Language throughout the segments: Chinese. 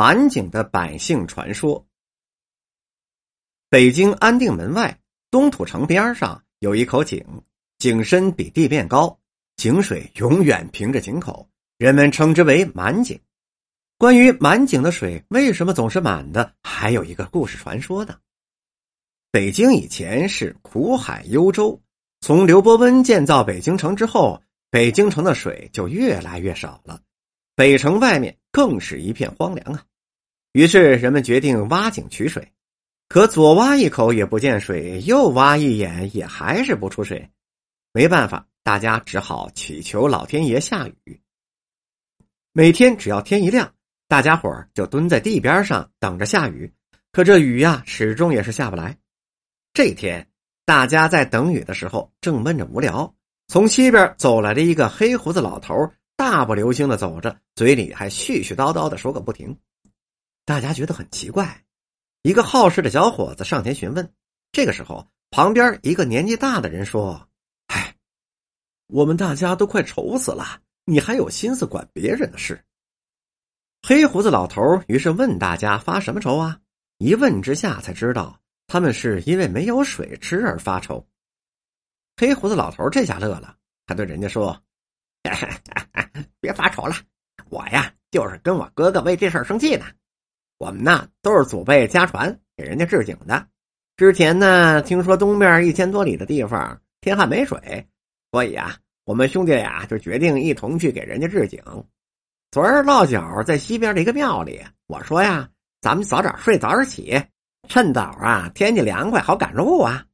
满井的百姓传说。北京安定门外东土城边上有一口井，井深比地面高，井水永远平着井口，人们称之为满井。关于满井的水为什么总是满的，还有一个故事传说呢。北京以前是苦海幽州，从刘伯温建造北京城之后，北京城的水就越来越少了，北城外面更是一片荒凉啊。于是人们决定挖井取水，可左挖一口也不见水，右挖一眼也还是不出水。没办法，大家只好祈求老天爷下雨。每天只要天一亮，大家伙就蹲在地边上等着下雨，可这雨呀，始终也是下不来。这天，大家在等雨的时候正闷着无聊，从西边走来了一个黑胡子老头，大步流星的走着，嘴里还絮絮叨叨的说个不停。大家觉得很奇怪，一个好事的小伙子上前询问。这个时候，旁边一个年纪大的人说：“哎，我们大家都快愁死了，你还有心思管别人的事？”黑胡子老头于是问大家发什么愁啊？一问之下才知道。他们是因为没有水吃而发愁。黑胡子老头这下乐了，他对人家说：“ 别发愁了，我呀就是跟我哥哥为这事生气呢。我们呢都是祖辈家传给人家置景的。之前呢听说东面一千多里的地方天旱没水，所以啊我们兄弟俩就决定一同去给人家置景。昨儿落脚在西边的一个庙里，我说呀，咱们早点睡，早点起。”趁早啊，天气凉快，好赶路啊！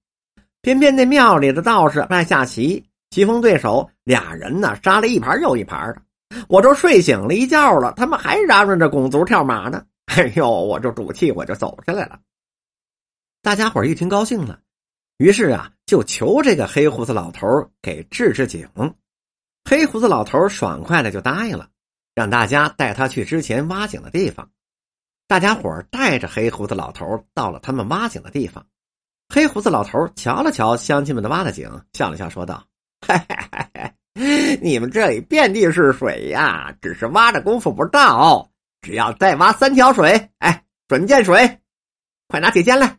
偏偏那庙里的道士爱下棋，棋逢对手，俩人呢杀了一盘又一盘的。我都睡醒了一觉了，他们还嚷嚷着拱足跳马呢。哎呦，我就赌气，我就走下来了。大家伙一听高兴了，于是啊，就求这个黑胡子老头给治治井。黑胡子老头爽快的就答应了，让大家带他去之前挖井的地方。大家伙带着黑胡子老头到了他们挖井的地方。黑胡子老头瞧了瞧乡亲们的挖的井，笑了笑说道：“ 嘿嘿嘿，你们这里遍地是水呀，只是挖的功夫不到。只要再挖三条水，哎，准见水。快拿铁锨来。”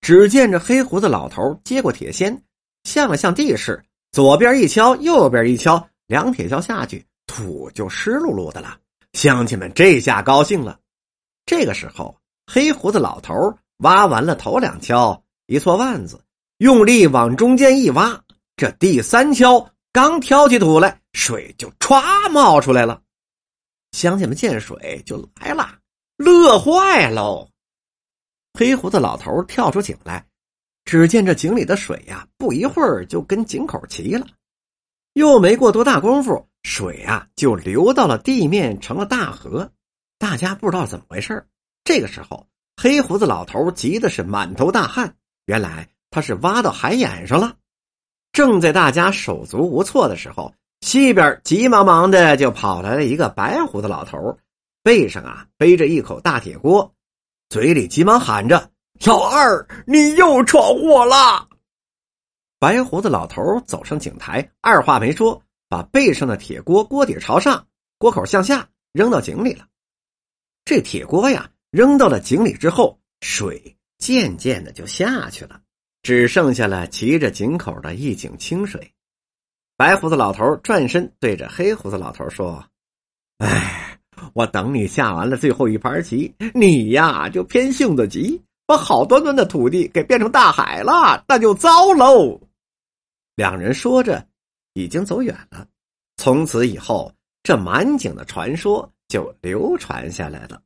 只见这黑胡子老头接过铁锨，向了向地势，左边一敲，右边一敲，两铁锹下去，土就湿漉漉的了。乡亲们这下高兴了。这个时候，黑胡子老头挖完了头两锹，一撮腕子，用力往中间一挖，这第三锹刚挑起土来，水就歘冒出来了。乡亲们见水就来了，乐坏喽。黑胡子老头跳出井来，只见这井里的水呀，不一会儿就跟井口齐了。又没过多大功夫，水啊就流到了地面，成了大河。大家不知道怎么回事这个时候，黑胡子老头急的是满头大汗。原来他是挖到海眼上了。正在大家手足无措的时候，西边急忙忙的就跑来了一个白胡子老头，背上啊背着一口大铁锅，嘴里急忙喊着：“老二，你又闯祸了！”白胡子老头走上井台，二话没说，把背上的铁锅锅底朝上，锅口向下扔到井里了。这铁锅呀，扔到了井里之后，水渐渐的就下去了，只剩下了骑着井口的一井清水。白胡子老头转身对着黑胡子老头说：“哎，我等你下完了最后一盘棋，你呀就偏性子急，把好端端的土地给变成大海了，那就糟喽。”两人说着，已经走远了。从此以后，这满井的传说。就流传下来了。